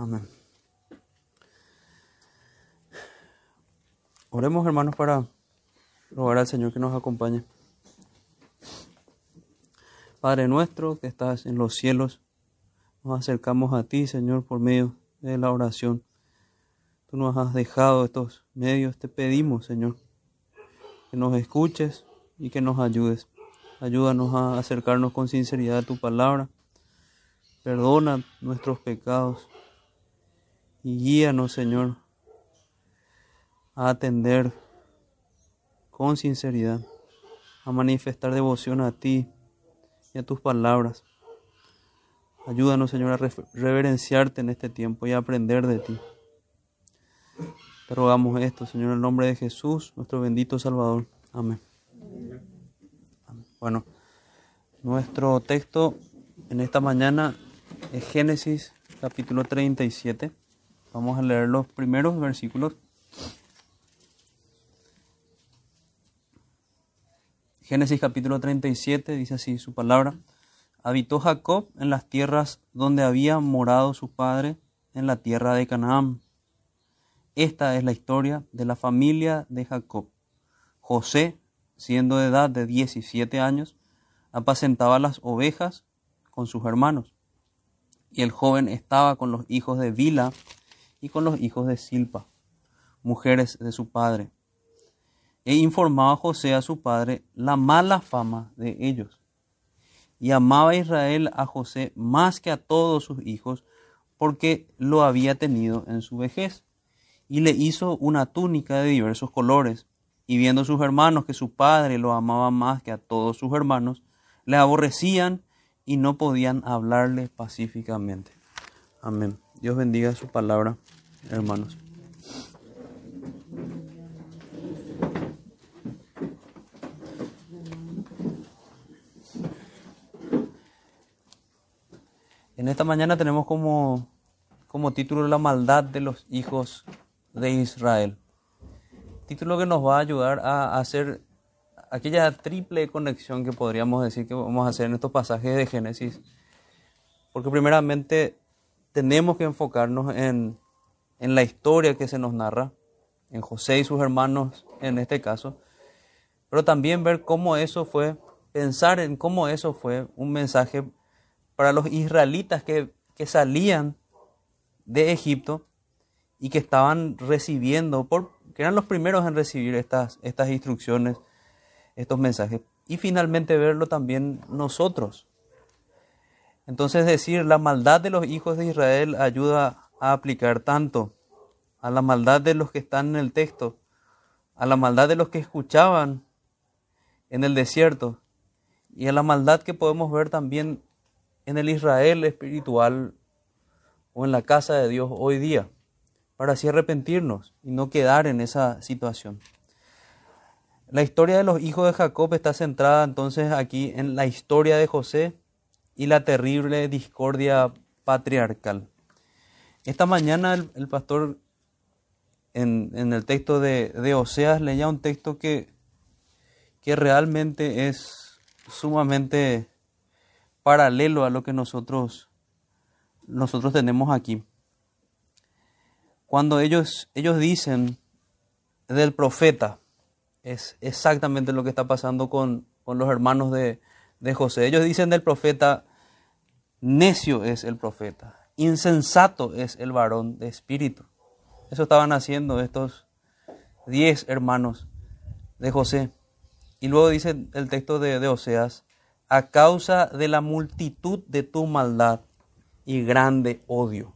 Amén. Oremos hermanos para rogar al Señor que nos acompañe. Padre nuestro que estás en los cielos, nos acercamos a ti, Señor, por medio de la oración. Tú nos has dejado estos medios, te pedimos, Señor, que nos escuches y que nos ayudes. Ayúdanos a acercarnos con sinceridad a tu palabra. Perdona nuestros pecados y guíanos, Señor, a atender con sinceridad, a manifestar devoción a ti y a tus palabras. Ayúdanos, Señor, a reverenciarte en este tiempo y a aprender de ti. Te rogamos esto, Señor, en el nombre de Jesús, nuestro bendito Salvador. Amén. Bueno, nuestro texto en esta mañana es Génesis capítulo 37. Vamos a leer los primeros versículos. Génesis capítulo 37 dice así su palabra. Habitó Jacob en las tierras donde había morado su padre, en la tierra de Canaán. Esta es la historia de la familia de Jacob. José, siendo de edad de 17 años, apacentaba las ovejas con sus hermanos. Y el joven estaba con los hijos de Vila y con los hijos de Silpa, mujeres de su padre. E informaba José a su padre la mala fama de ellos. Y amaba Israel a José más que a todos sus hijos, porque lo había tenido en su vejez. Y le hizo una túnica de diversos colores. Y viendo sus hermanos que su padre lo amaba más que a todos sus hermanos, le aborrecían y no podían hablarle pacíficamente. Amén. Dios bendiga su palabra, hermanos. En esta mañana tenemos como, como título La maldad de los hijos de Israel. Título que nos va a ayudar a hacer aquella triple conexión que podríamos decir que vamos a hacer en estos pasajes de Génesis. Porque primeramente tenemos que enfocarnos en, en la historia que se nos narra, en José y sus hermanos en este caso, pero también ver cómo eso fue, pensar en cómo eso fue un mensaje para los israelitas que, que salían de Egipto y que estaban recibiendo, por, que eran los primeros en recibir estas, estas instrucciones, estos mensajes. Y finalmente verlo también nosotros. Entonces decir, la maldad de los hijos de Israel ayuda a aplicar tanto a la maldad de los que están en el texto, a la maldad de los que escuchaban en el desierto y a la maldad que podemos ver también en el Israel espiritual o en la casa de Dios hoy día, para así arrepentirnos y no quedar en esa situación. La historia de los hijos de Jacob está centrada entonces aquí en la historia de José y la terrible discordia patriarcal. Esta mañana el, pastor en, el texto de, de, Oseas leía un texto que, que realmente es sumamente paralelo a lo que nosotros, nosotros tenemos aquí. Cuando ellos, ellos dicen del profeta, es exactamente lo que está pasando con, con los hermanos de, de José. Ellos dicen del profeta, necio es el profeta, insensato es el varón de espíritu. Eso estaban haciendo estos diez hermanos de José. Y luego dice el texto de, Oseas, a causa de la multitud de tu maldad y grande odio.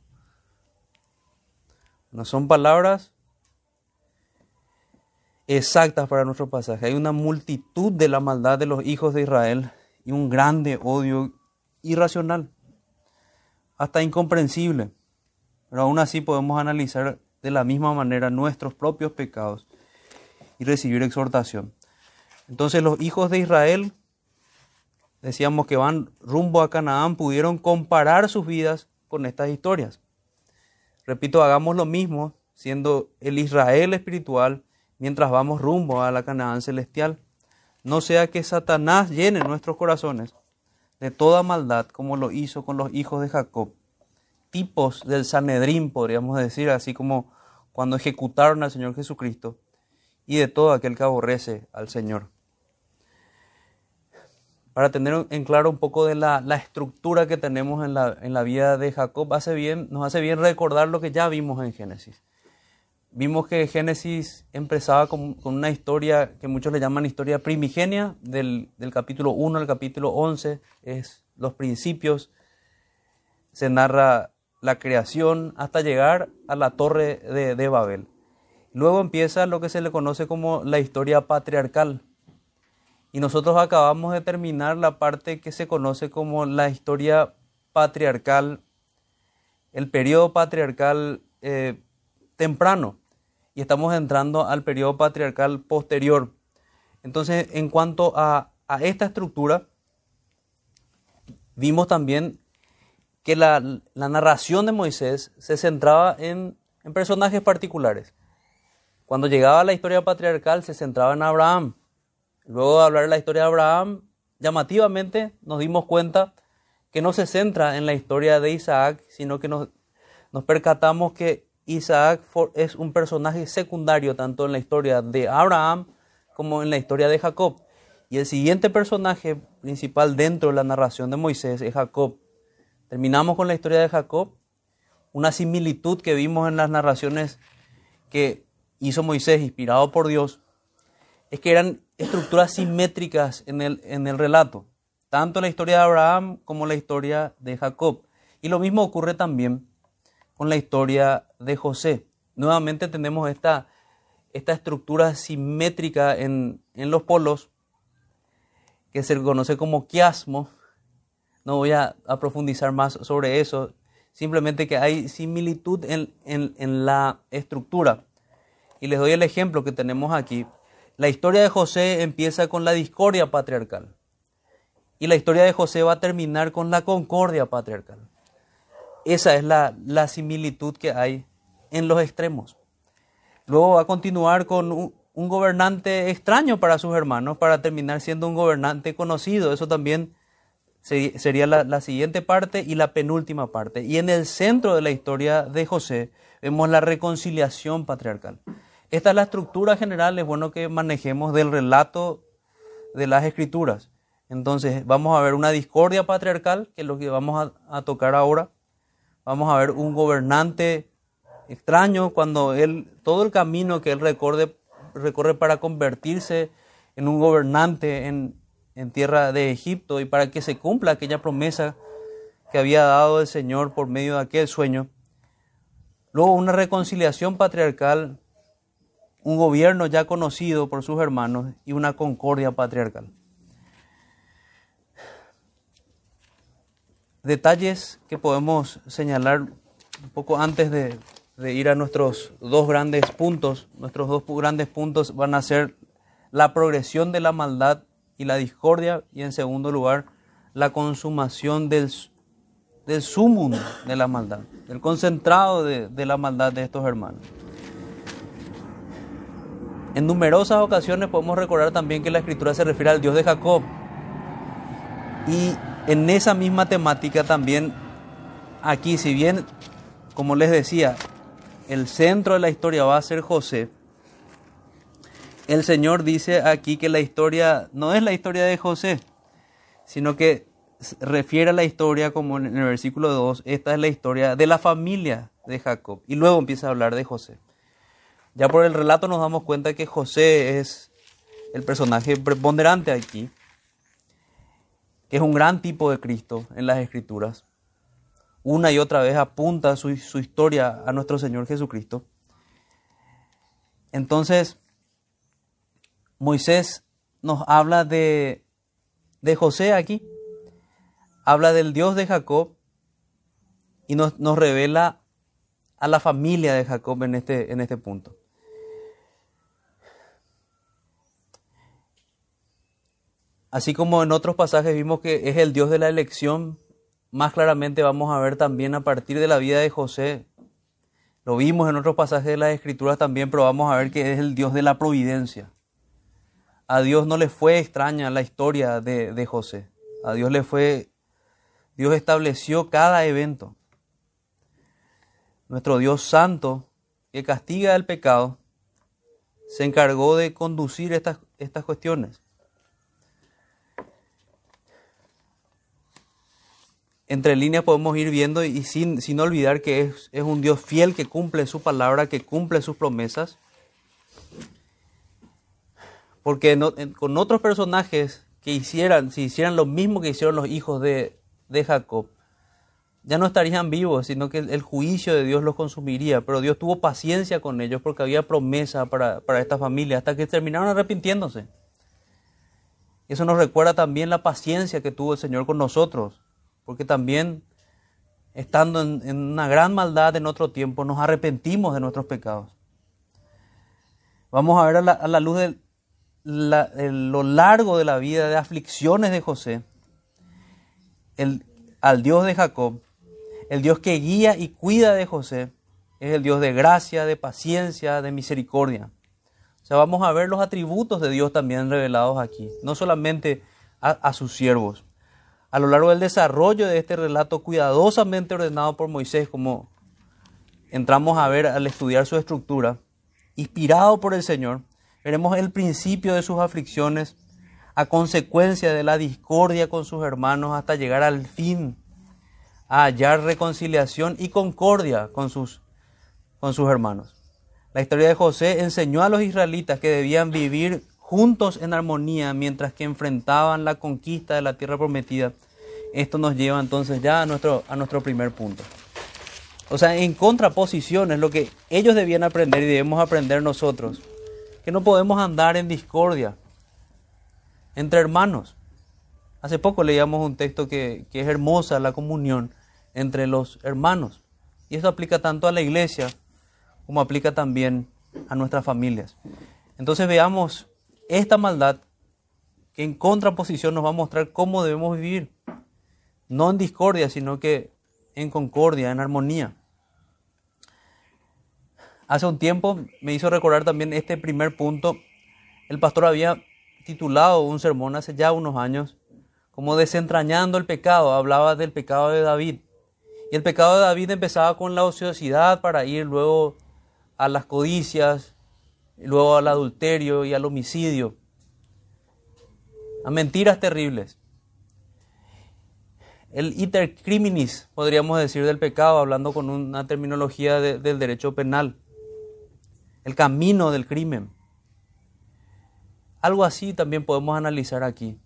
No son palabras exactas para nuestro pasaje. Hay una multitud de la maldad de los hijos de Israel y un grande odio irracional, hasta incomprensible. Pero aún así podemos analizar de la misma manera nuestros propios pecados y recibir exhortación. Entonces los hijos de Israel, decíamos que van rumbo a Canaán, pudieron comparar sus vidas con estas historias. Repito, hagamos lo mismo siendo el Israel espiritual mientras vamos rumbo a la Canaán celestial. No sea que Satanás llene nuestros corazones de toda maldad como lo hizo con los hijos de Jacob, tipos del Sanedrín, podríamos decir, así como cuando ejecutaron al Señor Jesucristo, y de todo aquel que aborrece al Señor. Para tener en claro un poco de la, estructura que tenemos en la, en la, vida de Jacob, hace bien, nos hace bien recordar lo que ya vimos en Génesis. Vimos que Génesis empezaba con, una historia que muchos le llaman historia primigenia, del, del capítulo 1 al capítulo 11, es los principios, se narra la creación hasta llegar a la torre de, de Babel. Luego empieza lo que se le conoce como la historia patriarcal. Y nosotros acabamos de terminar la parte que se conoce como la historia patriarcal, el periodo patriarcal eh, temprano. Y estamos entrando al periodo patriarcal posterior. Entonces, en cuanto a, esta estructura, vimos también que la, narración de Moisés se centraba en personajes particulares. Cuando llegaba la historia patriarcal se centraba en Abraham. Luego de hablar de la historia de Abraham, llamativamente nos dimos cuenta que no se centra en la historia de Isaac, sino que nos, nos percatamos que Isaac es un personaje secundario tanto en la historia de Abraham como en la historia de Jacob. Y el siguiente personaje principal dentro de la narración de Moisés es Jacob. Terminamos con la historia de Jacob, una similitud que vimos en las narraciones que hizo Moisés, inspirado por Dios, es que eran estructuras simétricas en el, en el relato, tanto la historia de Abraham como la historia de Jacob. Y lo mismo ocurre también con la historia de José. Nuevamente tenemos esta, esta estructura simétrica en, en los polos, que se conoce como quiasmo. No voy a, profundizar más sobre eso, simplemente que hay similitud en, en, en la estructura. Y les doy el ejemplo que tenemos aquí. La historia de José empieza con la discordia patriarcal. Y la historia de José va a terminar con la concordia patriarcal. Esa es la, similitud que hay en los extremos. Luego va a continuar con un, gobernante extraño para sus hermanos para terminar siendo un gobernante conocido. Eso también sería la, la, siguiente parte y la penúltima parte. Y en el centro de la historia de José vemos la reconciliación patriarcal. Esta es la estructura general, es bueno que manejemos del relato de las escrituras. Entonces vamos a ver una discordia patriarcal, que es lo que vamos a, tocar ahora. Vamos a ver un gobernante extraño cuando él, todo el camino que él recorre, recorre para convertirse en un gobernante en, en tierra de Egipto y para que se cumpla aquella promesa que había dado el Señor por medio de aquel sueño. Luego una reconciliación patriarcal un gobierno ya conocido por sus hermanos y una concordia patriarcal. Detalles que podemos señalar un poco antes de, ir a nuestros dos grandes puntos. Nuestros dos grandes puntos van a ser la progresión de la maldad y la discordia y en segundo lugar la consumación del, del sumum de la maldad, del concentrado de la maldad de estos hermanos. En numerosas ocasiones podemos recordar también que la escritura se refiere al Dios de Jacob. Y en esa misma temática también, aquí, si bien, como les decía, el centro de la historia va a ser José, el Señor dice aquí que la historia no es la historia de José, sino que refiere a la historia como en el versículo 2, esta es la historia de la familia de Jacob. Y luego empieza a hablar de José. Ya por el relato nos damos cuenta que José es el personaje preponderante aquí, es un gran tipo de Cristo en las Escrituras. Una y otra vez apunta su, historia a nuestro Señor Jesucristo. Entonces, Moisés nos habla de, de José aquí, habla del Dios de Jacob y nos, nos revela a la familia de Jacob en este, en este punto. Así como en otros pasajes vimos que es el Dios de la elección, más claramente vamos a ver también a partir de la vida de José. Lo vimos en otros pasajes de las Escrituras también, pero vamos a ver que es el Dios de la providencia. A Dios no le fue extraña la historia de, de José. A Dios le fue, Dios estableció cada evento. nuestro Dios santo, que castiga el pecado, se encargó de conducir estas, estas cuestiones. Entre líneas podemos ir viendo y sin, sin olvidar que es, es un Dios fiel que cumple su palabra, que cumple sus promesas. Porque con otros personajes que hicieran, si hicieran lo mismo que hicieron los hijos de, de Jacob, ya no estarían vivos, sino que el juicio de Dios los consumiría. Pero Dios tuvo paciencia con ellos porque había promesa para, para esta familia, hasta que terminaron arrepintiéndose. Eso nos recuerda también la paciencia que tuvo el Señor con nosotros, porque también, estando en, una gran maldad en otro tiempo, nos arrepentimos de nuestros pecados. Vamos a ver a la, luz de lo largo de la vida de aflicciones de José, el, al Dios de Jacob, el Dios que guía y cuida de José es el Dios de gracia, de paciencia, de misericordia. O sea, vamos a ver los atributos de Dios también revelados aquí, no solamente a, sus siervos. A lo largo del desarrollo de este relato cuidadosamente ordenado por Moisés, como entramos a ver al estudiar su estructura, inspirado por el Señor, veremos el principio de sus aflicciones a consecuencia de la discordia con sus hermanos hasta llegar al fin a hallar reconciliación y concordia con sus, con sus hermanos. La historia de José enseñó a los israelitas que debían vivir juntos en armonía mientras que enfrentaban la conquista de la tierra prometida. Esto nos lleva entonces ya a nuestro, a nuestro primer punto. O sea, en contraposición es lo que ellos debían aprender y debemos aprender nosotros. Que no podemos andar en discordia entre hermanos. Hace poco leíamos un texto que, es hermosa, la comunión entre los hermanos. Y esto aplica tanto a la iglesia como aplica también a nuestras familias. Entonces veamos esta maldad que en contraposición nos va a mostrar cómo debemos vivir. No en discordia, sino que en concordia, en armonía. Hace un tiempo me hizo recordar también este primer punto. El pastor había titulado un sermón hace ya unos años como desentrañando el pecado, hablaba del pecado de David. Y el pecado de David empezaba con la ociosidad para ir luego a las codicias, luego al adulterio y al homicidio, a mentiras terribles. El iter criminis, podríamos decir, del pecado, hablando con una terminología del derecho penal. El camino del crimen. Algo así también podemos analizar aquí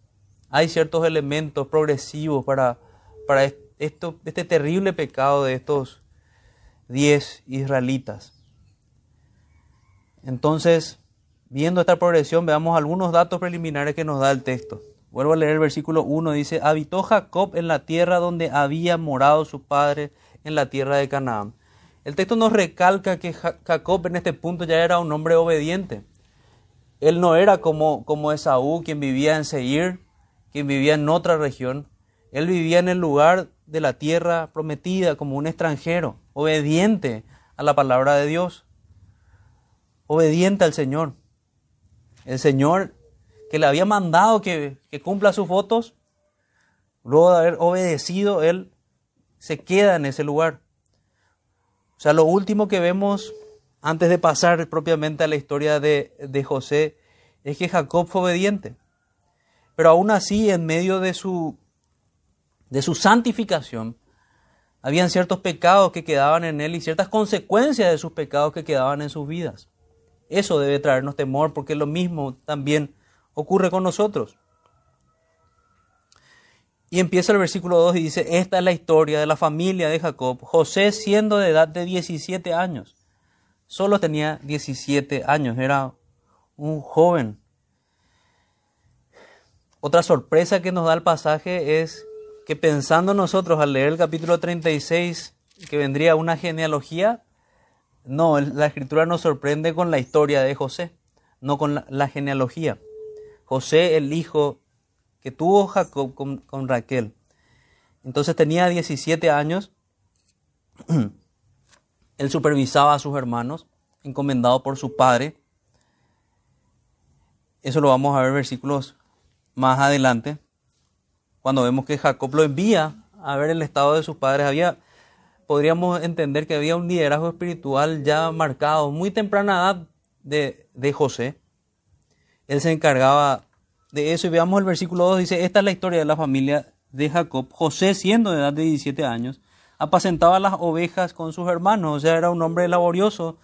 hay ciertos elementos progresivos para, para esto, este terrible pecado de estos diez israelitas. Entonces, viendo esta progresión, veamos algunos datos preliminares que nos da el texto. Vuelvo a leer el versículo 1, dice, habitó Jacob en la tierra donde había morado su padre, en la tierra de Canaán. El texto nos recalca que Jacob en este punto ya era un hombre obediente. Él no era como, como Esaú, quien vivía en Seir, quien vivía en otra región. Él vivía en el lugar de la tierra prometida como un extranjero, obediente a la palabra de Dios, obediente al Señor. El Señor que le había mandado que, cumpla sus votos, luego de haber obedecido, Él se queda en ese lugar. O sea, lo último que vemos antes de pasar propiamente a la historia de, de José es que Jacob fue obediente. Pero aún así, en medio de su, de su santificación, habían ciertos pecados que quedaban en él y ciertas consecuencias de sus pecados que quedaban en sus vidas. Eso debe traernos temor porque lo mismo también ocurre con nosotros. Y empieza el versículo 2 y dice, esta es la historia de la familia de Jacob. José siendo de edad de 17 años, solo tenía 17 años, era un joven otra sorpresa que nos da el pasaje es que pensando nosotros al leer el capítulo 36 que vendría una genealogía, no, la escritura nos sorprende con la historia de José, no con la, genealogía. José, el hijo que tuvo Jacob con, con Raquel. Entonces tenía 17 años, él supervisaba a sus hermanos, encomendado por su padre. Eso lo vamos a ver versículos más adelante, cuando vemos que Jacob lo envía a ver el estado de sus padres, había podríamos entender que había un liderazgo espiritual ya marcado muy temprana edad de, José. Él se encargaba de eso y veamos el versículo 2, dice, esta es la historia de la familia de Jacob. José, siendo de edad de 17 años, apacentaba las ovejas con sus hermanos, o sea, era un hombre laborioso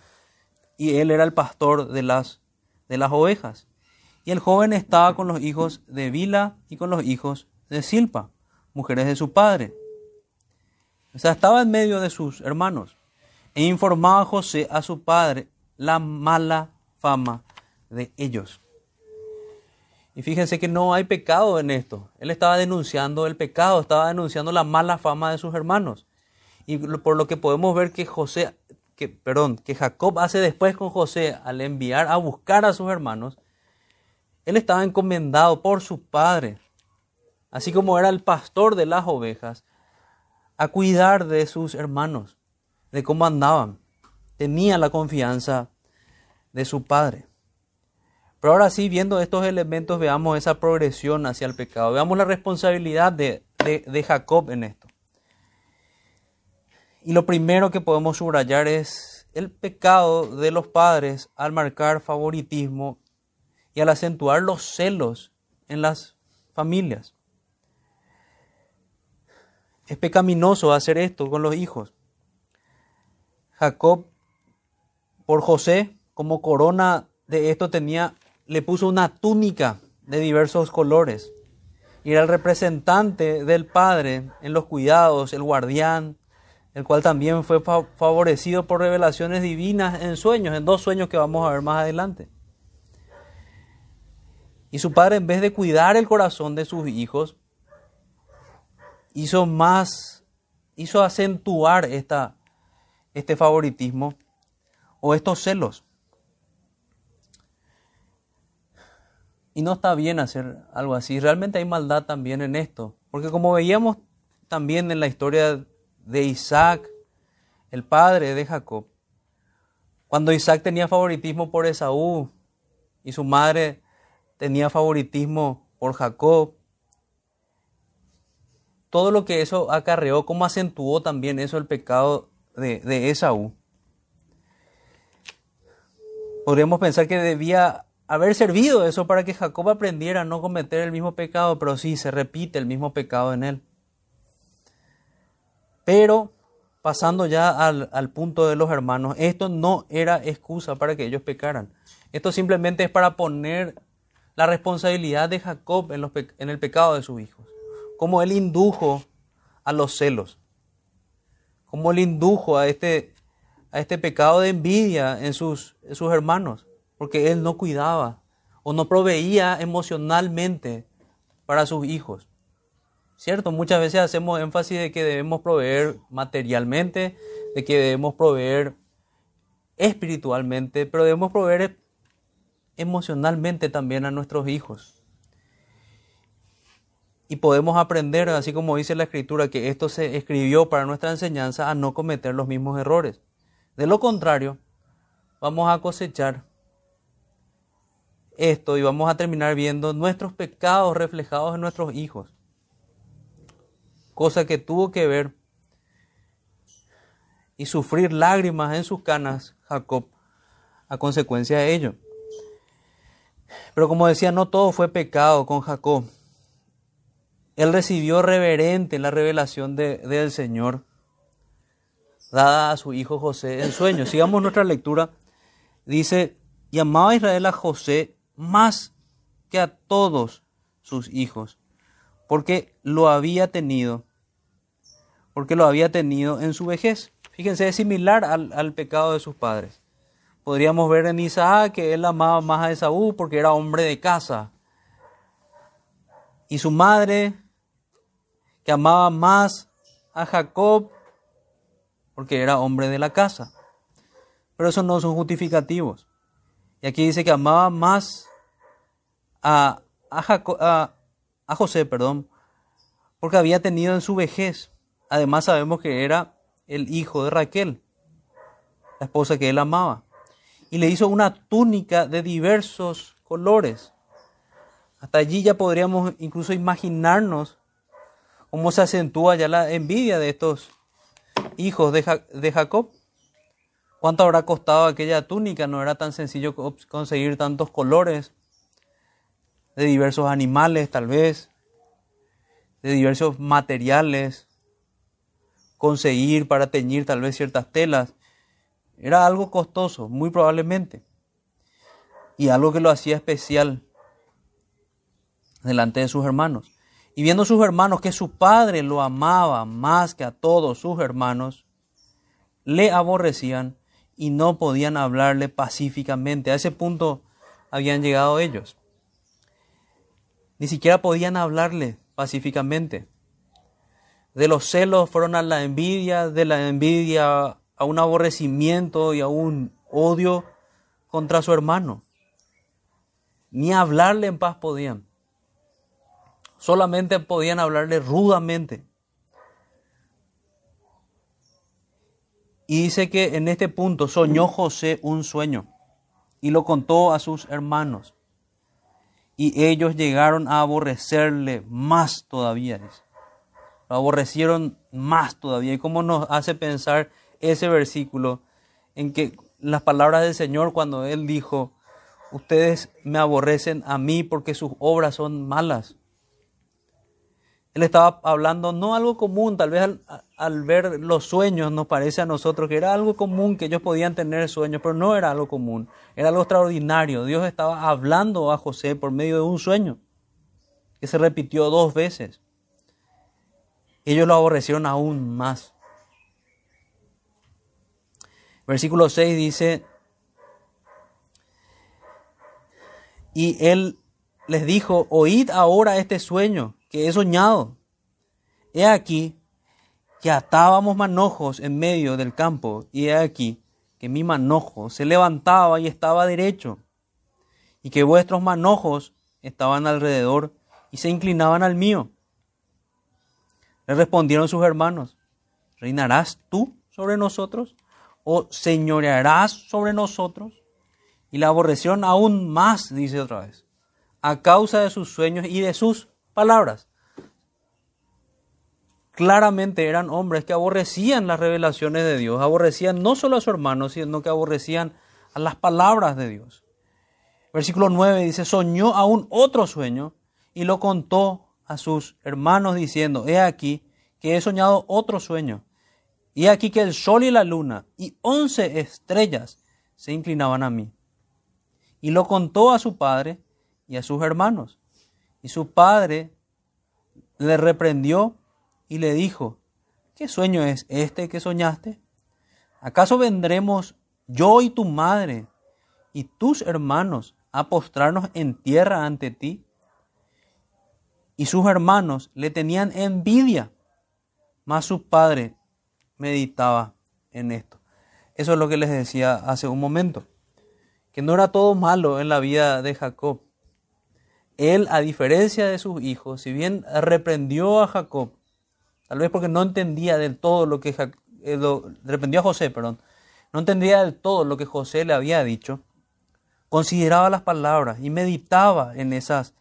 y él era el pastor de las, de las ovejas. Y el joven estaba con los hijos de Bila y con los hijos de Silpa, mujeres de su padre. O sea, estaba en medio de sus hermanos. E informaba José a su padre la mala fama de ellos. Y fíjense que no hay pecado en esto. Él estaba denunciando el pecado, estaba denunciando la mala fama de sus hermanos. Y por lo que podemos ver que José, que, perdón, que Jacob hace después con José al enviar a buscar a sus hermanos, él estaba encomendado por su padre, así como era el pastor de las ovejas, a cuidar de sus hermanos, de cómo andaban. Tenía la confianza de su padre. Pero ahora sí, viendo estos elementos, veamos esa progresión hacia el pecado. Veamos la responsabilidad de, de, Jacob en esto. Y lo primero que podemos subrayar es el pecado de los padres al marcar favoritismo y al acentuar los celos en las familias. Es pecaminoso hacer esto con los hijos. Jacob, por José, como corona de esto tenía le puso una túnica de diversos colores. Y era el representante del Padre en los cuidados, el guardián, el cual también fue favorecido por revelaciones divinas en sueños, en dos sueños que vamos a ver más adelante. Y su padre, en vez de cuidar el corazón de sus hijos, hizo más, hizo acentuar esta, este favoritismo o estos celos. Y no está bien hacer algo así. Realmente hay maldad también en esto. Porque como veíamos también en la historia de Isaac, el padre de Jacob, cuando Isaac tenía favoritismo por Esaú y su madre tenía favoritismo por Jacob, todo lo que eso acarreó, cómo acentuó también eso el pecado de, de Esaú. Podríamos pensar que debía haber servido eso para que Jacob aprendiera a no cometer el mismo pecado, pero sí se repite el mismo pecado en él. Pero pasando ya al, punto de los hermanos, esto no era excusa para que ellos pecaran. Esto simplemente es para poner la responsabilidad de Jacob en, el pecado de sus hijos. Como él indujo a los celos. Como él indujo a este, a este pecado de envidia en sus, en sus hermanos porque él no cuidaba o no proveía emocionalmente para sus hijos. ¿Cierto? Muchas veces hacemos énfasis de que debemos proveer materialmente, de que debemos proveer espiritualmente, pero debemos proveer emocionalmente también a nuestros hijos. Y podemos aprender, así como dice la escritura, que esto se escribió para nuestra enseñanza a no cometer los mismos errores. De lo contrario, vamos a cosechar esto y vamos a terminar viendo nuestros pecados reflejados en nuestros hijos. Cosa que tuvo que ver y sufrir lágrimas en sus canas Jacob a consecuencia de ello. Pero como decía, no todo fue pecado con Jacob. Él recibió reverente la revelación de, del Señor dada a su hijo José en sueños. Sigamos nuestra lectura. Dice, y amaba Israel a José más que a todos sus hijos, porque lo había tenido, porque lo había tenido en su vejez. Fíjense, es similar al, pecado de sus padres. Podríamos ver en Isaac que él amaba más a Esaú porque era hombre de casa. Y su madre, que amaba más a Jacob porque era hombre de la casa. Pero esos no son justificativos. Y aquí dice que amaba más a, a, José, perdón, porque había tenido en su vejez. Además sabemos que era el hijo de Raquel, la esposa que él amaba. Y le hizo una túnica de diversos colores. Hasta allí ya podríamos incluso imaginarnos cómo se acentúa ya la envidia de estos, hijos de, Jacob. ¿Cuánto habrá costado aquella túnica? No era tan sencillo conseguir tantos colores de diversos animales, tal vez, de diversos materiales, conseguir para teñir tal vez ciertas telas. Era algo costoso, muy probablemente, y algo que lo hacía especial delante de sus hermanos. Y viendo sus hermanos que su padre lo amaba más que a todos sus hermanos, le aborrecían y no podían hablarle pacíficamente. A ese punto habían llegado ellos. Ni siquiera podían hablarle pacíficamente. De los celos fueron a la envidia, de la envidia a un aborrecimiento y a un odio contra su hermano. Ni hablarle en paz podían. Solamente podían hablarle rudamente. Y dice que en este punto soñó José un sueño y lo contó a sus hermanos. Y ellos llegaron a aborrecerle más todavía. Lo aborrecieron más todavía. ¿Y cómo nos hace pensar ese versículo en que las palabras del Señor cuando Él dijo, ustedes me aborrecen a mí porque sus obras son malas? Él estaba hablando no algo común, tal vez al, ver los sueños nos parece a nosotros que era algo común, que ellos podían tener sueños, pero no era algo común, era algo extraordinario. Dios estaba hablando a José por medio de un sueño que se repitió dos veces. Ellos lo aborrecieron aún más. Versículo 6 dice, y él les dijo, oíd ahora este sueño que he soñado. He aquí que atábamos manojos en medio del campo, y he aquí que mi manojo se levantaba y estaba derecho, y que vuestros manojos estaban alrededor y se inclinaban al mío. Le respondieron sus hermanos, ¿reinarás tú sobre nosotros? ¿O señorearás sobre nosotros? Y la aborrecieron aún más, dice otra vez, a causa de sus sueños y de sus palabras. Claramente eran hombres que aborrecían las revelaciones de Dios, aborrecían no solo a su hermano, sino que aborrecían a las palabras de Dios. Versículo 9 dice, soñó aún otro sueño y lo contó a sus hermanos diciendo, he aquí que he soñado otro sueño. Y he aquí que el sol y la luna y once estrellas se inclinaban a mí. Y lo contó a su padre y a sus hermanos. Y su padre le reprendió y le dijo, ¿qué sueño es este que soñaste? ¿Acaso vendremos yo y tu madre y tus hermanos a postrarnos en tierra ante ti? Y sus hermanos le tenían envidia, mas su padre meditaba en esto. Eso es lo que les decía hace un momento, que no era todo malo en la vida de Jacob, él, a diferencia de sus hijos, si bien reprendió a Jacob, tal vez porque no entendía del todo lo que eh, reprendió a José, perdón, no entendía del todo lo que José le había dicho, consideraba las palabras y meditaba en esas,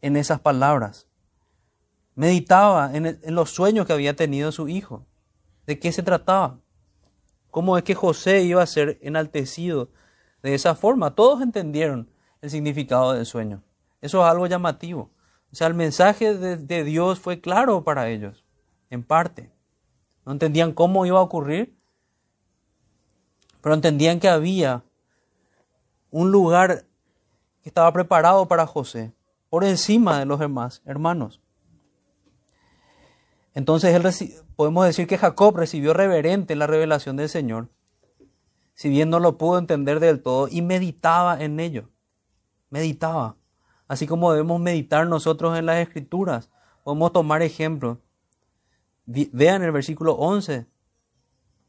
en esas palabras. Meditaba en, en los sueños que había tenido su hijo. ¿De qué se trataba? ¿Cómo es que José iba a ser enaltecido de esa forma? Todos entendieron el significado del sueño. Eso es algo llamativo. O sea, el mensaje de, Dios fue claro para ellos, en parte. No entendían cómo iba a ocurrir, pero entendían que había un lugar que estaba preparado para José, por encima de los demás hermanos. Entonces él podemos decir que Jacob recibió reverente la revelación del Señor, si bien no lo pudo entender del todo, y meditaba en ello. Meditaba así como debemos meditar nosotros en las escrituras. Podemos tomar ejemplos. Vean el versículo 11.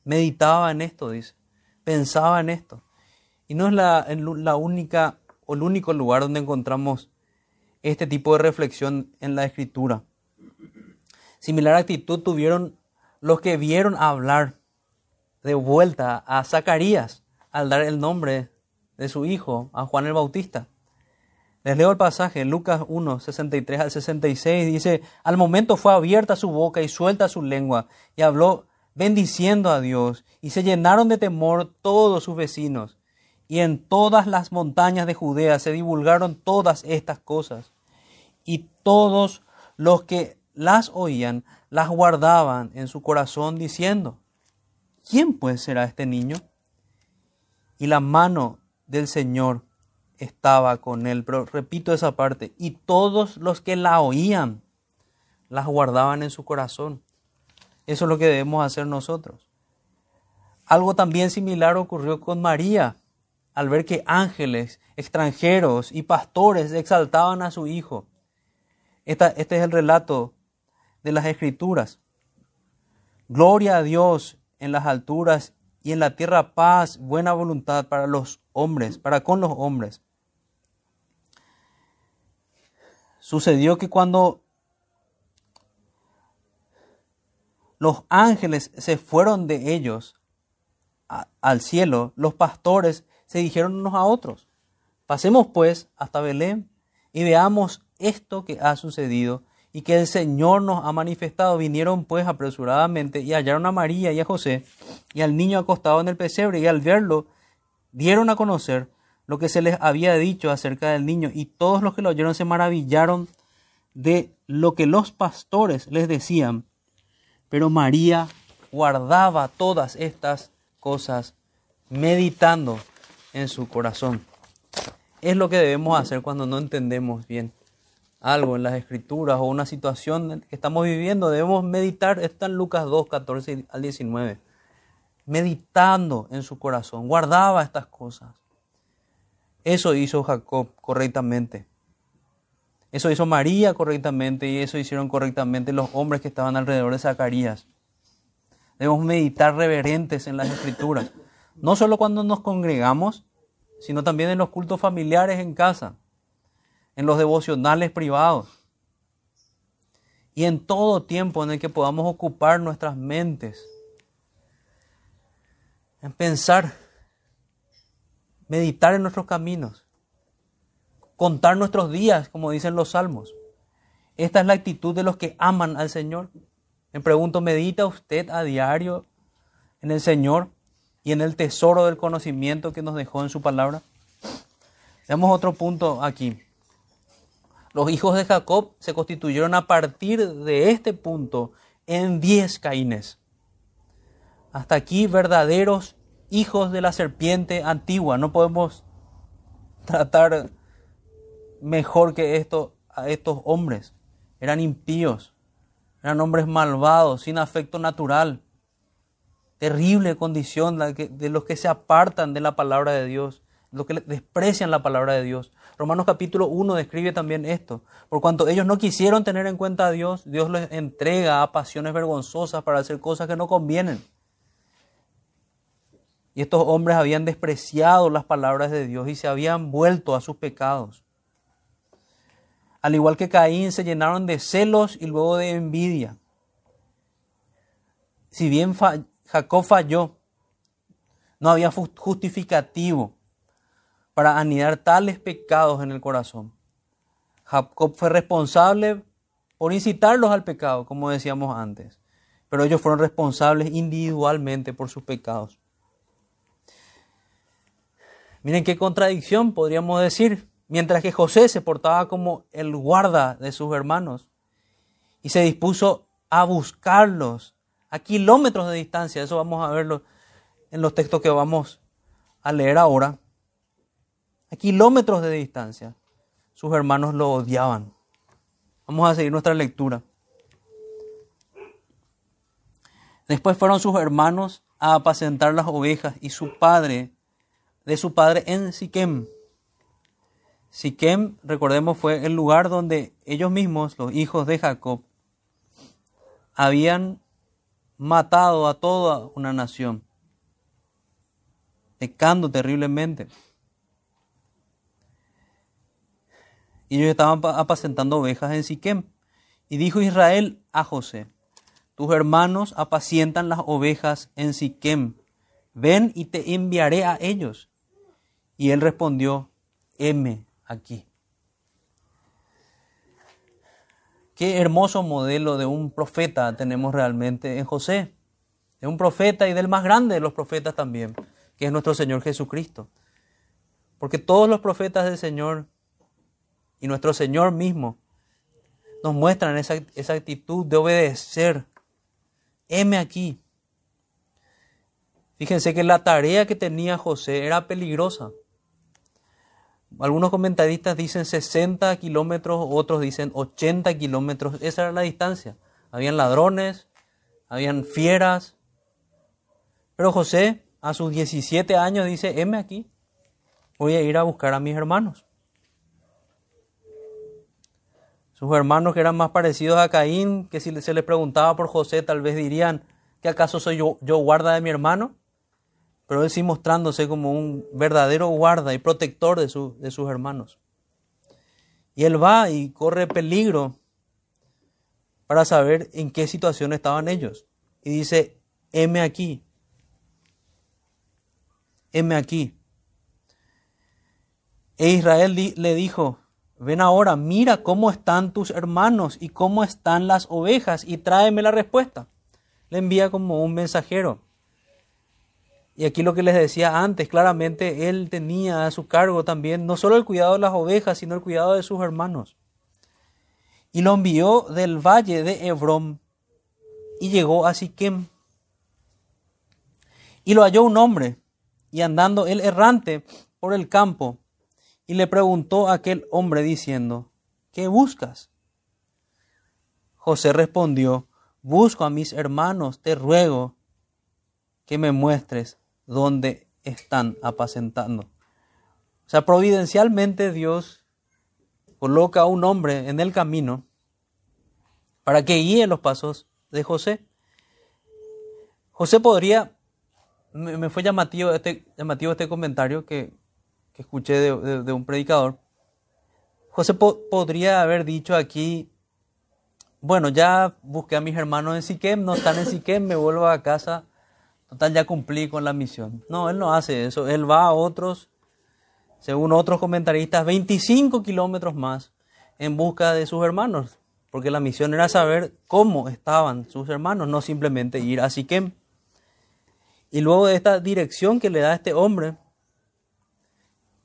Meditaba en esto, dice. Pensaba en esto. Y no es la, la única o el único lugar donde encontramos este tipo de reflexión en la escritura. Similar actitud tuvieron los que vieron hablar de vuelta a Zacarías al dar el nombre de su hijo a Juan el Bautista. Les leo el pasaje, Lucas 1, 63 al 66, dice, al momento fue abierta su boca y suelta su lengua, y habló bendiciendo a Dios, y se llenaron de temor todos sus vecinos. Y en todas las montañas de Judea se divulgaron todas estas cosas. Y todos los que las oían las guardaban en su corazón diciendo, ¿quién pues será este niño? Y la mano del Señor estaba con él. Pero repito esa parte, y todos los que la oían las guardaban en su corazón. Eso es lo que debemos hacer nosotros. Algo también similar ocurrió con María, al ver que ángeles, extranjeros y pastores exaltaban a su hijo. este es el relato de las escrituras. Gloria a Dios en las alturas y en la tierra paz, buena voluntad para los hombres, para con los hombres. Sucedió que cuando los ángeles se fueron de ellos al cielo, los pastores se dijeron unos a otros, pasemos pues hasta Belén y veamos esto que ha sucedido y que el Señor nos ha manifestado. Vinieron pues apresuradamente y hallaron a María y a José y al niño acostado en el pesebre y al verlo dieron a conocer lo que se les había dicho acerca del niño y todos los que lo oyeron se maravillaron de lo que los pastores les decían. Pero María guardaba todas estas cosas meditando en su corazón. Es lo que debemos hacer cuando no entendemos bien algo en las escrituras o una situación que estamos viviendo. Debemos meditar. Está en Lucas 2, 14 al 19. Meditando en su corazón. Guardaba estas cosas. Eso hizo Jacob correctamente. Eso hizo María correctamente y eso hicieron correctamente los hombres que estaban alrededor de Zacarías. Debemos meditar reverentes en las escrituras, no solo cuando nos congregamos, sino también en los cultos familiares en casa, en los devocionales privados y en todo tiempo en el que podamos ocupar nuestras mentes en pensar, meditar en nuestros caminos contar nuestros días, como dicen los salmos. Esta es la actitud de los que aman al Señor. Me pregunto, ¿medita usted a diario en el Señor y en el tesoro del conocimiento que nos dejó en su palabra? Veamos otro punto aquí. Los hijos de Jacob se constituyeron a partir de este punto en diez caínes. Hasta aquí verdaderos hijos de la serpiente antigua. No podemos tratar mejor que esto, a estos hombres. Eran impíos, eran hombres malvados, sin afecto natural. Terrible condición de los que se apartan de la palabra de Dios, los que desprecian la palabra de Dios. Romanos capítulo 1 describe también esto. Por cuanto ellos no quisieron tener en cuenta a Dios, Dios les entrega a pasiones vergonzosas para hacer cosas que no convienen. Y estos hombres habían despreciado las palabras de Dios y se habían vuelto a sus pecados. Al igual que Caín, se llenaron de celos y luego de envidia. Si bien Jacob falló, no había justificativo para anidar tales pecados en el corazón. Jacob fue responsable por incitarlos al pecado, como decíamos antes, pero ellos fueron responsables individualmente por sus pecados. Miren qué contradicción podríamos decir. Mientras que José se portaba como el guarda de sus hermanos y se dispuso a buscarlos a kilómetros de distancia. Eso vamos a verlo en los textos que vamos a leer ahora. A kilómetros de distancia. Sus hermanos lo odiaban. Vamos a seguir nuestra lectura. Después fueron sus hermanos a apacentar las ovejas y su padre, de su padre en Siquem Siquem, recordemos, fue el lugar donde ellos mismos, los hijos de Jacob, habían matado a toda una nación, pecando terriblemente. Ellos estaban apacentando ovejas en Siquem. Y dijo Israel a José, tus hermanos apacientan las ovejas en Siquem, ven y te enviaré a ellos. Y él respondió, heme aquí. Qué hermoso modelo de un profeta tenemos realmente en José. de un profeta y del más grande de los profetas también, que es nuestro Señor Jesucristo. Porque todos los profetas del Señor y nuestro Señor mismo nos muestran esa, esa actitud de obedecer. Heme aquí. Fíjense que la tarea que tenía José era peligrosa. Algunos comentaristas dicen 60 kilómetros, otros dicen 80 kilómetros. Esa era la distancia. Habían ladrones, habían fieras. Pero José, a sus 17 años, dice, heme aquí, voy a ir a buscar a mis hermanos. Sus hermanos que eran más parecidos a Caín, que si se les preguntaba por José, tal vez dirían, ¿que acaso soy yo, yo guarda de mi hermano? Pero él sí mostrándose como un verdadero guarda y protector de, de sus hermanos. Y él va y corre peligro para saber en qué situación estaban ellos. Y dice, heme aquí, heme aquí. E Israel le dijo, ven ahora, mira cómo están tus hermanos y cómo están las ovejas y tráeme la respuesta. Le envía como un mensajero. Y aquí lo que les decía antes, claramente él tenía a su cargo también no solo el cuidado de las ovejas, sino el cuidado de sus hermanos. Y lo envió del valle de Hebrón y llegó a Siquem. Y lo halló un hombre, y andando él errante por el campo, y le preguntó a aquel hombre diciendo, ¿qué buscas? José respondió, busco a mis hermanos, te ruego que me muestres dónde están apacentando. O sea, providencialmente Dios coloca a un hombre en el camino para que guíe los pasos de José. José podría, me, fue llamativo este, llamativo este comentario que, escuché de, un predicador. José podría haber dicho aquí, bueno, ya busqué a mis hermanos en Siquem, no están en Siquem, me vuelvo a casa Total, ya cumplí con la misión. No, él no hace eso. Él va a otros, según otros comentaristas, 25 kilómetros más en busca de sus hermanos. Porque la misión era saber cómo estaban sus hermanos, no simplemente ir a Siquem. Y luego de esta dirección que le da este hombre,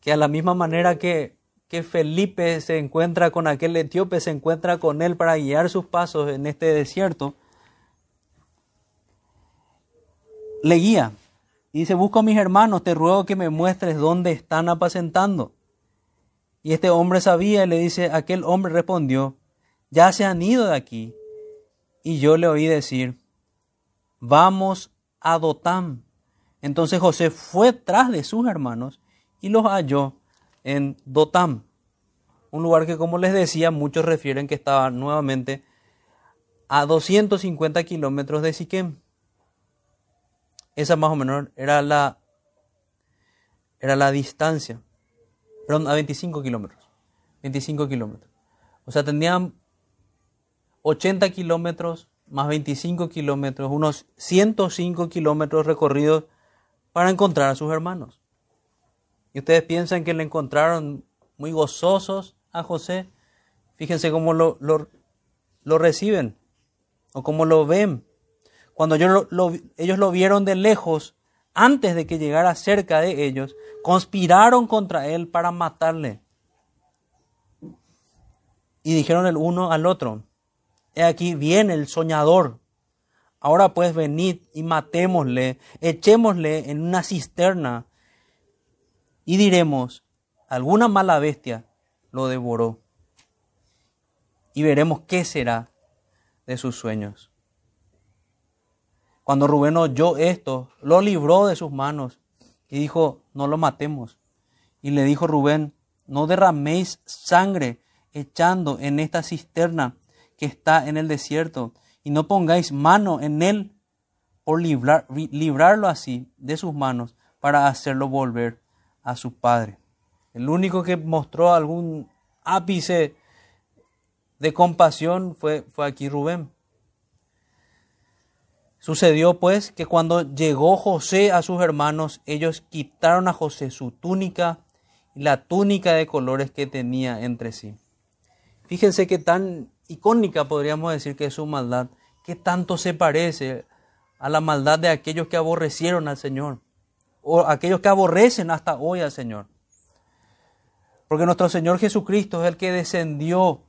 que a la misma manera que, que Felipe se encuentra con aquel etíope, se encuentra con él para guiar sus pasos en este desierto, le guía. Y dice, busco a mis hermanos, te ruego que me muestres dónde están apacentando. Y este hombre sabía y le dice, aquel hombre respondió, ya se han ido de aquí. Y yo le oí decir, vamos a Dotam. Entonces José fue tras de sus hermanos y los halló en Dotam, un lugar que como les decía muchos refieren que estaba nuevamente a 250 kilómetros de Siquem. Esa más o menos era la, era la distancia. Perdón, a 25 kilómetros. 25 kilómetros. O sea, tenían 80 kilómetros más 25 kilómetros, unos 105 kilómetros recorridos para encontrar a sus hermanos. Y ustedes piensan que le encontraron muy gozosos a José. Fíjense cómo lo, lo, lo reciben o cómo lo ven. Cuando ellos lo, vieron de lejos, antes de que llegara cerca de ellos, conspiraron contra él para matarle. Y dijeron el uno al otro, he aquí viene el soñador. Ahora pues venid y matémosle, echémosle en una cisterna y diremos, alguna mala bestia lo devoró. Y veremos qué será de sus sueños. Cuando Rubén oyó esto, lo libró de sus manos y dijo, no lo matemos. Y le dijo Rubén, no derraméis sangre echando en esta cisterna que está en el desierto, y no pongáis mano en él por librarlo así de sus manos para hacerlo volver a su padre. El único que mostró algún ápice de compasión fue, fue aquí Rubén. Sucedió pues que cuando llegó José a sus hermanos, ellos quitaron a José su túnica y la túnica de colores que tenía entre sí. Fíjense qué tan icónica podríamos decir que es su maldad, que tanto se parece a la maldad de aquellos que aborrecieron al Señor, o aquellos que aborrecen hasta hoy al Señor. Porque nuestro Señor Jesucristo es el que descendió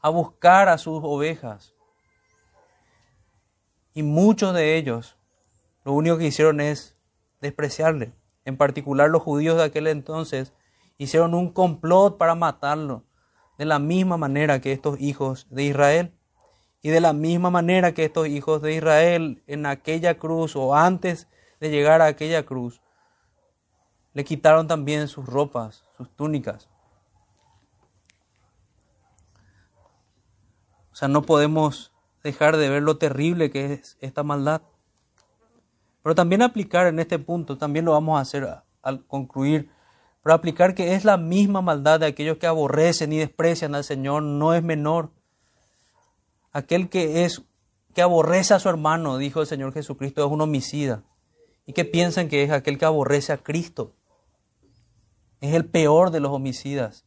a buscar a sus ovejas. Y muchos de ellos lo único que hicieron es despreciarle. En particular los judíos de aquel entonces hicieron un complot para matarlo, de la misma manera que estos hijos de Israel. Y de la misma manera que estos hijos de Israel en aquella cruz o antes de llegar a aquella cruz, le quitaron también sus ropas, sus túnicas. O sea, no podemos dejar de ver lo terrible que es esta maldad. Pero también aplicar en este punto, también lo vamos a hacer al concluir, pero aplicar que es la misma maldad de aquellos que aborrecen y desprecian al Señor, no es menor. Aquel que es que aborrece a su hermano, dijo el Señor Jesucristo, es un homicida. ¿Y que piensan que es aquel que aborrece a Cristo? Es el peor de los homicidas.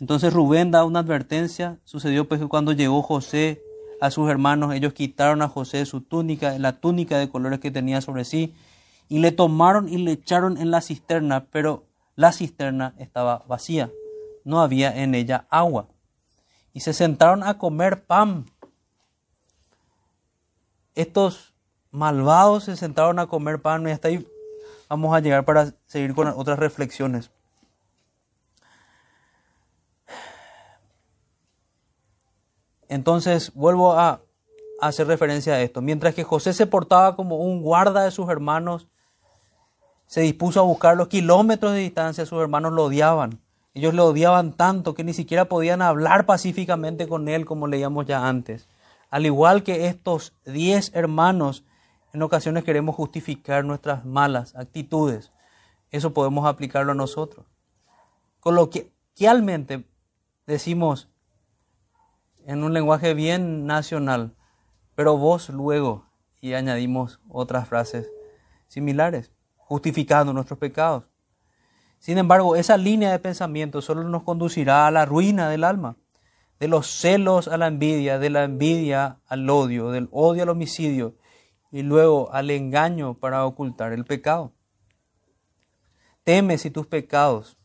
Entonces Rubén da una advertencia. Sucedió pues que cuando llegó José a sus hermanos, ellos quitaron a José su túnica, la túnica de colores que tenía sobre sí, y le tomaron y le echaron en la cisterna, pero la cisterna estaba vacía, no había en ella agua. Y se sentaron a comer pan. Estos malvados se sentaron a comer pan y hasta ahí vamos a llegar para seguir con otras reflexiones. Entonces vuelvo a, hacer referencia a esto. Mientras que José se portaba como un guarda de sus hermanos, se dispuso a buscar los kilómetros de distancia, sus hermanos lo odiaban. Ellos lo odiaban tanto que ni siquiera podían hablar pacíficamente con él como leíamos ya antes. Al igual que estos diez hermanos, en ocasiones queremos justificar nuestras malas actitudes. Eso podemos aplicarlo a nosotros. Coloquialmente decimos, en un lenguaje bien nacional, pero vos luego, y añadimos otras frases similares, justificando nuestros pecados. Sin embargo, esa línea de pensamiento solo nos conducirá a la ruina del alma, de los celos a la envidia, de la envidia al odio, del odio al homicidio y luego al engaño para ocultar el pecado. Teme si tus pecados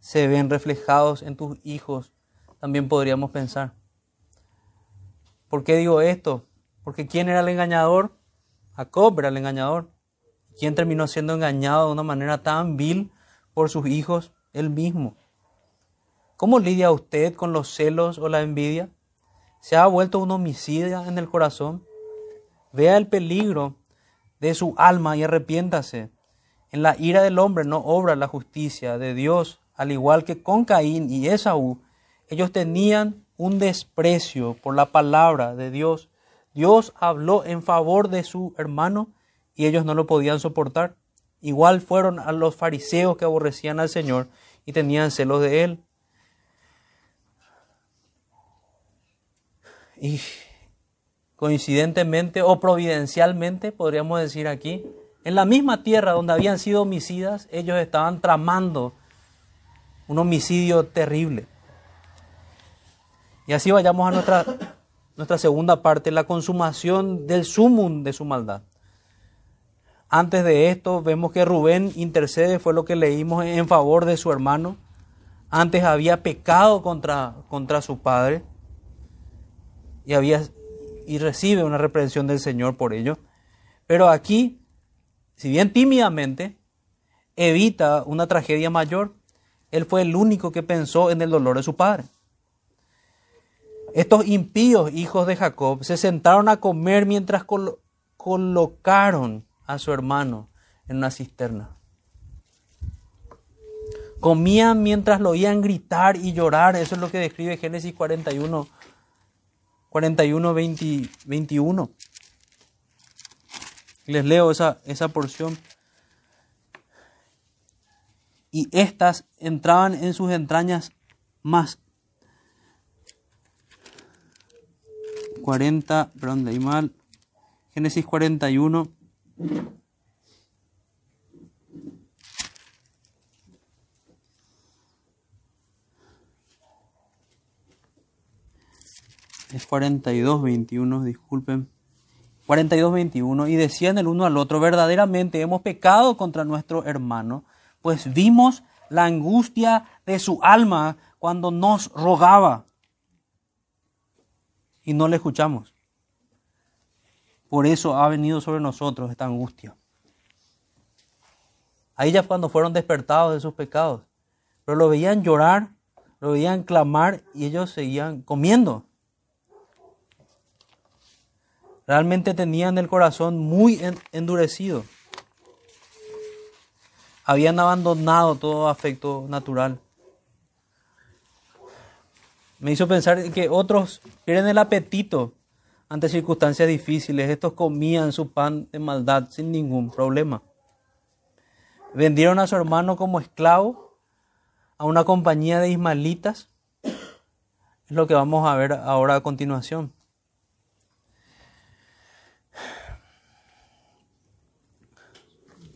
se ven reflejados en tus hijos, también podríamos pensar. ¿Por qué digo esto? Porque ¿quién era el engañador? Jacob era el engañador. ¿Quién terminó siendo engañado de una manera tan vil por sus hijos? Él mismo. ¿Cómo lidia usted con los celos o la envidia? ¿Se ha vuelto un homicida en el corazón? Vea el peligro de su alma y arrepiéntase. En la ira del hombre no obra la justicia de Dios, al igual que con Caín y Esaú. Ellos tenían un desprecio por la palabra de Dios. Dios habló en favor de su hermano y ellos no lo podían soportar. Igual fueron a los fariseos que aborrecían al Señor y tenían celos de él. Y coincidentemente o providencialmente, podríamos decir aquí, en la misma tierra donde habían sido homicidas, ellos estaban tramando un homicidio terrible. Y así vayamos a nuestra, nuestra segunda parte, la consumación del sumum de su maldad. Antes de esto vemos que Rubén intercede, fue lo que leímos en favor de su hermano. Antes había pecado contra, contra su padre y, había, y recibe una reprensión del Señor por ello. Pero aquí, si bien tímidamente, evita una tragedia mayor. Él fue el único que pensó en el dolor de su padre. Estos impíos hijos de Jacob se sentaron a comer mientras colocaron a su hermano en una cisterna. Comían mientras lo oían gritar y llorar. Eso es lo que describe Génesis 41, 41 21. Les leo esa, esa porción. Y estas entraban en sus entrañas más 40, perdón, leí mal. Génesis 41. Es 42, 21, disculpen. 42, 21. Y decían el uno al otro, verdaderamente hemos pecado contra nuestro hermano, pues vimos la angustia de su alma cuando nos rogaba y no le escuchamos. Por eso ha venido sobre nosotros esta angustia. Ahí ya cuando fueron despertados de sus pecados. Pero lo veían llorar, lo veían clamar y ellos seguían comiendo. Realmente tenían el corazón muy endurecido. Habían abandonado todo afecto natural. Me hizo pensar que otros pierden el apetito ante circunstancias difíciles. Estos comían su pan de maldad sin ningún problema. Vendieron a su hermano como esclavo a una compañía de ismaelitas. Es lo que vamos a ver ahora a continuación.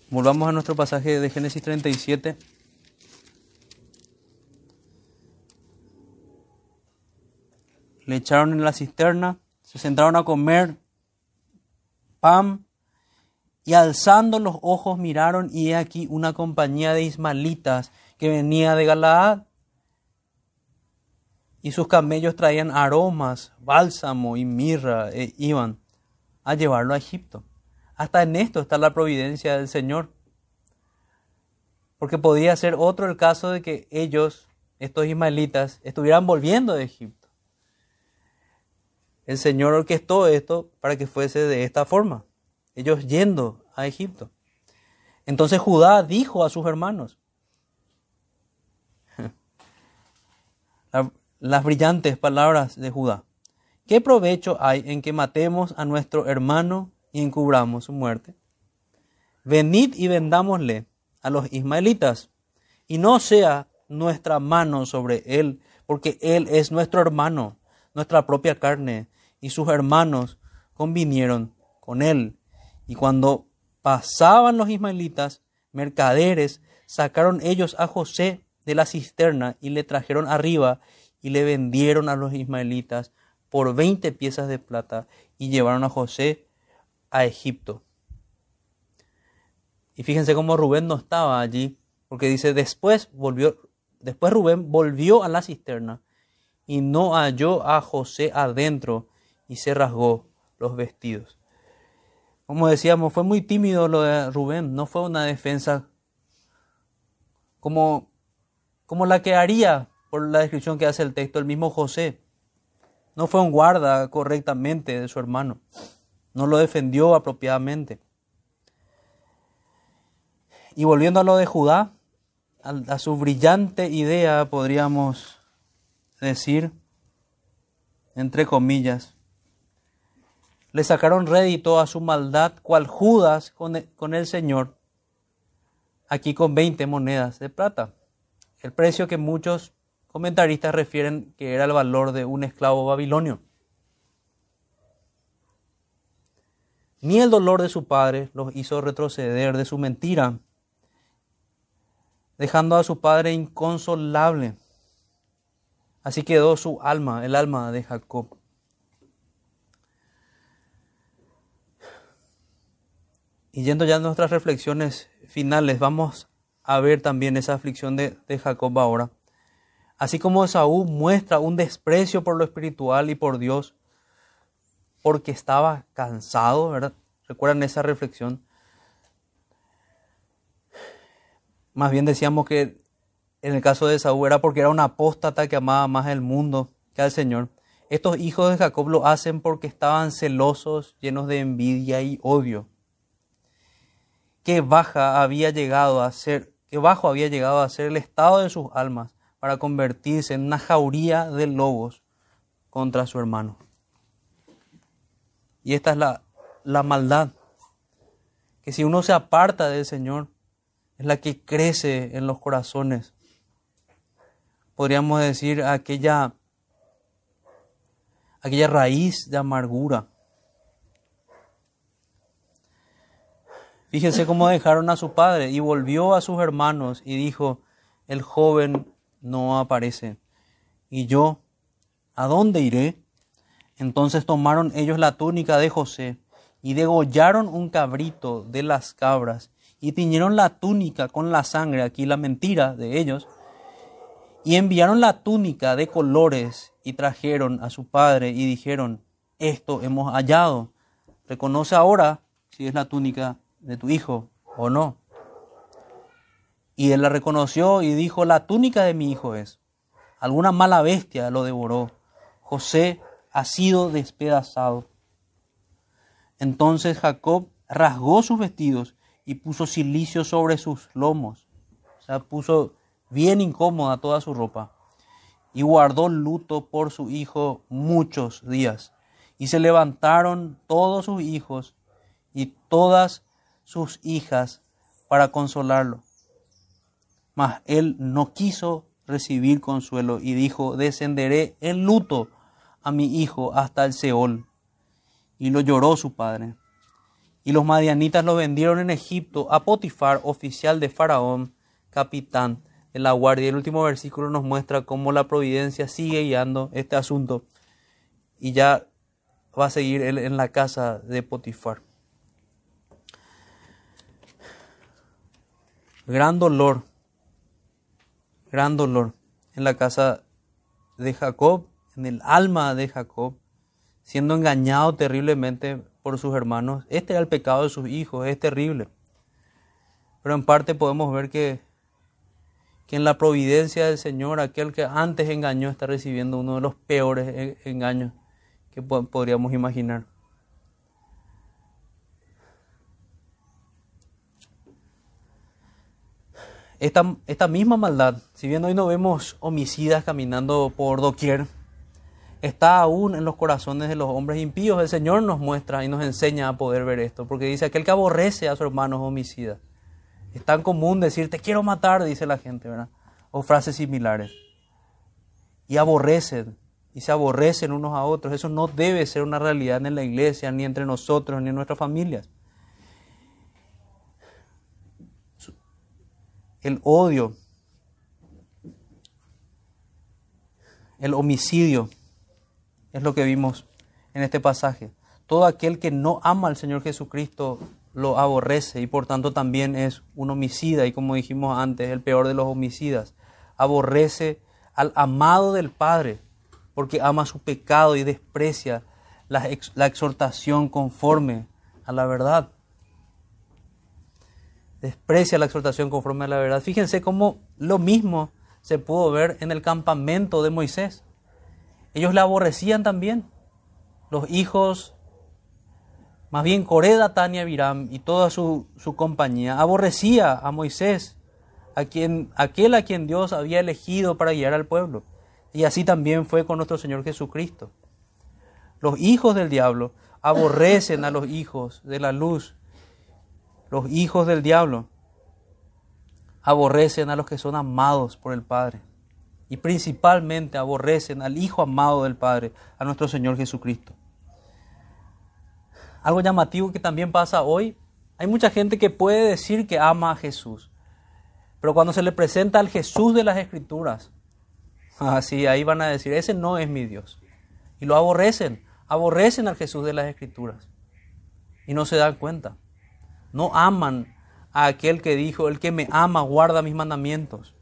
Volvamos a nuestro pasaje de Génesis 37. Le echaron en la cisterna, se sentaron a comer pan y alzando los ojos miraron y he aquí una compañía de ismalitas que venía de Galaad. Y sus camellos traían aromas, bálsamo y mirra e iban a llevarlo a Egipto. Hasta en esto está la providencia del Señor. Porque podría ser otro el caso de que ellos, estos ismaelitas, estuvieran volviendo de Egipto. El Señor orquestó esto para que fuese de esta forma. Ellos yendo a Egipto. Entonces Judá dijo a sus hermanos, las brillantes palabras de Judá, ¿qué provecho hay en que matemos a nuestro hermano y encubramos su muerte. Venid y vendámosle a los ismaelitas, y no sea nuestra mano sobre él, porque él es nuestro hermano, nuestra propia carne, y sus hermanos convinieron con él. Y cuando pasaban los ismaelitas, mercaderes, sacaron ellos a José de la cisterna y le trajeron arriba y le vendieron a los ismaelitas por veinte piezas de plata y llevaron a José a Egipto. Y fíjense cómo Rubén no estaba allí, porque dice, después volvió, después Rubén volvió a la cisterna y no halló a José adentro y se rasgó los vestidos. Como decíamos, fue muy tímido lo de Rubén, no fue una defensa como, como la que haría por la descripción que hace el texto el mismo José. No fue un guarda correctamente de su hermano no lo defendió apropiadamente. Y volviendo a lo de Judá, a, su brillante idea, podríamos decir, entre comillas, le sacaron rédito a su maldad, cual Judas con el, con el Señor, aquí con 20 monedas de plata. El precio que muchos comentaristas refieren que era el valor de un esclavo babilonio. Ni el dolor de su padre los hizo retroceder de su mentira, dejando a su padre inconsolable. Así quedó su alma, el alma de Jacob. Y yendo ya a nuestras reflexiones finales, vamos a ver también esa aflicción de, Jacob ahora. Así como Saúl muestra un desprecio por lo espiritual y por Dios, porque estaba cansado, ¿verdad? ¿Recuerdan esa reflexión? Más bien decíamos que en el caso de Saúl era porque era un apóstata que amaba más el mundo que al Señor. Estos hijos de Jacob lo hacen porque estaban celosos, llenos de envidia y odio. Qué baja había llegado a ser, qué bajo había llegado a ser el estado de sus almas para convertirse en una jauría de lobos contra su hermano. Y esta es la, la maldad, que si uno se aparta del Señor, es la que crece en los corazones. Podríamos decir aquella, aquella raíz de amargura. Fíjense cómo dejaron a su padre y volvió a sus hermanos y dijo, el joven no aparece. ¿Y yo a dónde iré? Entonces tomaron ellos la túnica de José y degollaron un cabrito de las cabras y tiñeron la túnica con la sangre, aquí la mentira de ellos, y enviaron la túnica de colores y trajeron a su padre y dijeron, esto hemos hallado, reconoce ahora si es la túnica de tu hijo o no. Y él la reconoció y dijo, la túnica de mi hijo es. Alguna mala bestia lo devoró. José ha sido despedazado. Entonces Jacob rasgó sus vestidos y puso silicio sobre sus lomos. O sea, puso bien incómoda toda su ropa. Y guardó luto por su hijo muchos días. Y se levantaron todos sus hijos y todas sus hijas para consolarlo. Mas él no quiso recibir consuelo y dijo, descenderé en luto a mi hijo hasta el Seol. Y lo lloró su padre. Y los madianitas lo vendieron en Egipto a Potifar, oficial de Faraón, capitán de la guardia. El último versículo nos muestra cómo la providencia sigue guiando este asunto. Y ya va a seguir él en la casa de Potifar. Gran dolor, gran dolor en la casa de Jacob en el alma de Jacob, siendo engañado terriblemente por sus hermanos. Este era el pecado de sus hijos, es terrible. Pero en parte podemos ver que, que en la providencia del Señor, aquel que antes engañó está recibiendo uno de los peores engaños que podríamos imaginar. Esta, esta, misma maldad, si bien hoy no vemos homicidas caminando por doquier, está aún en los corazones de los hombres impíos. El Señor nos muestra y nos enseña a poder ver esto, porque dice aquel que aborrece a su hermano es homicida. Es tan común decir te quiero matar, dice la gente, ¿verdad? O frases similares. Y aborrecen, y se aborrecen unos a otros. Eso no debe ser una realidad en la iglesia, ni entre nosotros, ni en nuestras familias. El odio, el homicidio, es lo que vimos en este pasaje. Todo aquel que no ama al Señor Jesucristo lo aborrece y por tanto también es un homicida y como dijimos antes, el peor de los homicidas. Aborrece al amado del Padre porque ama su pecado y desprecia la, exhortación conforme a la verdad. Desprecia la exhortación conforme a la verdad. Fíjense cómo lo mismo se pudo ver en el campamento de Moisés. Ellos la aborrecían también. Los hijos, más bien Coreda, Tania, Biram y toda su, su compañía, aborrecía a Moisés, a quien, aquel a quien Dios había elegido para guiar al pueblo. Y así también fue con nuestro Señor Jesucristo. Los hijos del diablo aborrecen a los hijos de la luz. Los hijos del diablo aborrecen a los que son amados por el Padre y principalmente aborrecen al Hijo amado del Padre, a nuestro Señor Jesucristo. Algo llamativo que también pasa hoy, hay mucha gente que puede decir que ama a Jesús, pero cuando se le presenta al Jesús de las Escrituras, así ahí van a decir, ese no es mi Dios. Y lo aborrecen, aborrecen al Jesús de las Escrituras. Y no se dan cuenta. No aman a aquel que dijo, el que me ama guarda mis mandamientos.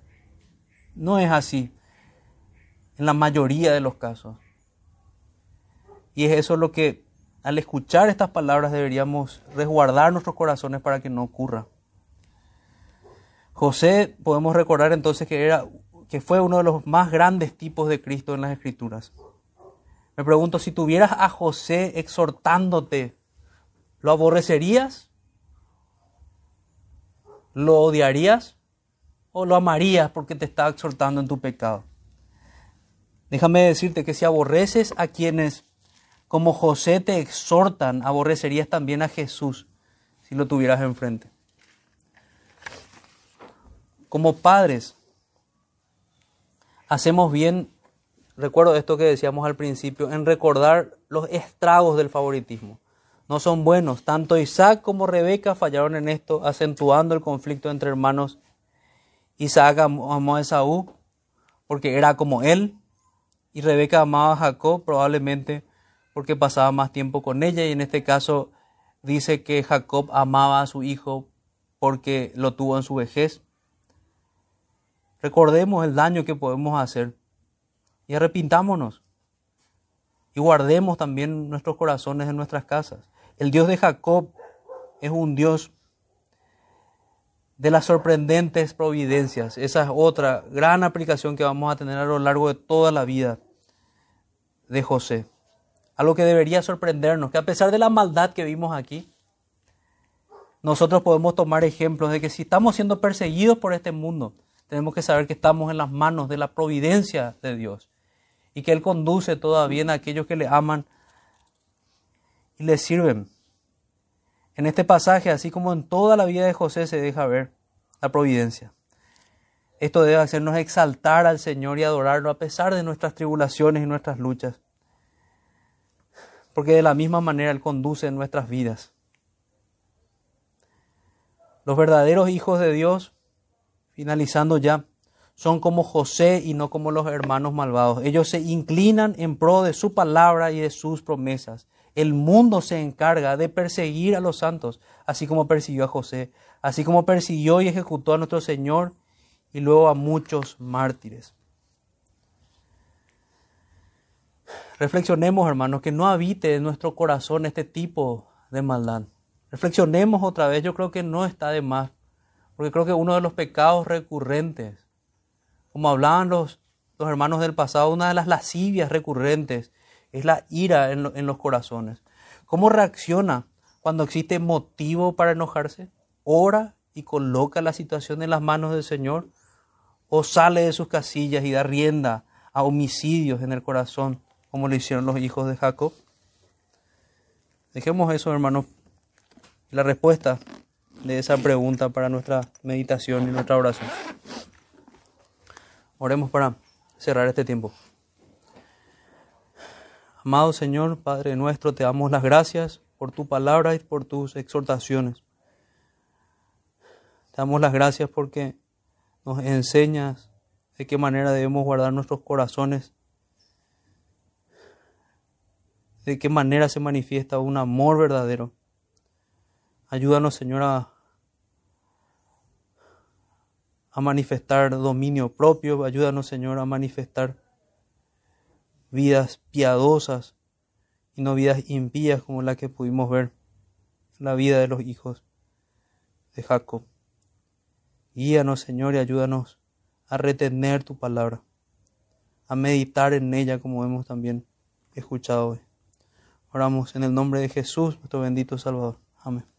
No es así en la mayoría de los casos. Y es eso lo que al escuchar estas palabras deberíamos resguardar nuestros corazones para que no ocurra. José podemos recordar entonces que era que fue uno de los más grandes tipos de Cristo en las escrituras. Me pregunto si tuvieras a José exhortándote, ¿lo aborrecerías? ¿Lo odiarías? ¿O lo amarías porque te está exhortando en tu pecado? Déjame decirte que si aborreces a quienes como José te exhortan, aborrecerías también a Jesús si lo tuvieras enfrente. Como padres, hacemos bien, recuerdo esto que decíamos al principio, en recordar los estragos del favoritismo. No son buenos. Tanto Isaac como Rebeca fallaron en esto, acentuando el conflicto entre hermanos. Isaac amó a porque era como él, y Rebeca amaba a Jacob probablemente porque pasaba más tiempo con ella y en este caso dice que Jacob amaba a su hijo porque lo tuvo en su vejez. Recordemos el daño que podemos hacer y arrepintámonos y guardemos también nuestros corazones en nuestras casas. El Dios de Jacob es un Dios de las sorprendentes providencias. Esa es otra gran aplicación que vamos a tener a lo largo de toda la vida de José. Algo que debería sorprendernos, que a pesar de la maldad que vimos aquí, nosotros podemos tomar ejemplos de que si estamos siendo perseguidos por este mundo, tenemos que saber que estamos en las manos de la providencia de Dios y que Él conduce todavía a aquellos que le aman y le sirven. En este pasaje, así como en toda la vida de José, se deja ver la providencia. Esto debe hacernos exaltar al Señor y adorarlo a pesar de nuestras tribulaciones y nuestras luchas. Porque de la misma manera Él conduce en nuestras vidas. Los verdaderos hijos de Dios, finalizando ya, son como José y no como los hermanos malvados. Ellos se inclinan en pro de su palabra y de sus promesas. El mundo se encarga de perseguir a los santos, así como persiguió a José, así como persiguió y ejecutó a nuestro Señor y luego a muchos mártires. Reflexionemos, hermanos, que no habite en nuestro corazón este tipo de maldad. Reflexionemos otra vez, yo creo que no está de más, porque creo que uno de los pecados recurrentes como hablaban los, los hermanos del pasado, una de las lascivias recurrentes es la ira en, los corazones. ¿Cómo reacciona cuando existe motivo para enojarse? ¿Ora y coloca la situación en las manos del Señor? ¿O sale de sus casillas y da rienda a homicidios en el corazón, como lo hicieron los hijos de Jacob? Dejemos eso, hermanos. La respuesta de esa pregunta para nuestra meditación y nuestra oración. Oremos para cerrar este tiempo. Amado Señor, Padre nuestro, te damos las gracias por tu palabra y por tus exhortaciones. Te damos las gracias porque nos enseñas de qué manera debemos guardar nuestros corazones, de qué manera se manifiesta un amor verdadero. Ayúdanos, Señor, a manifestar dominio propio. Ayúdanos, Señor, a manifestar vidas piadosas y no vidas impías como la que pudimos ver en la vida de los hijos de Jacob. Guíanos, Señor, y ayúdanos a retener tu palabra, a meditar en ella como hemos también escuchado hoy. Oramos en el nombre de Jesús, nuestro bendito Salvador. Amén.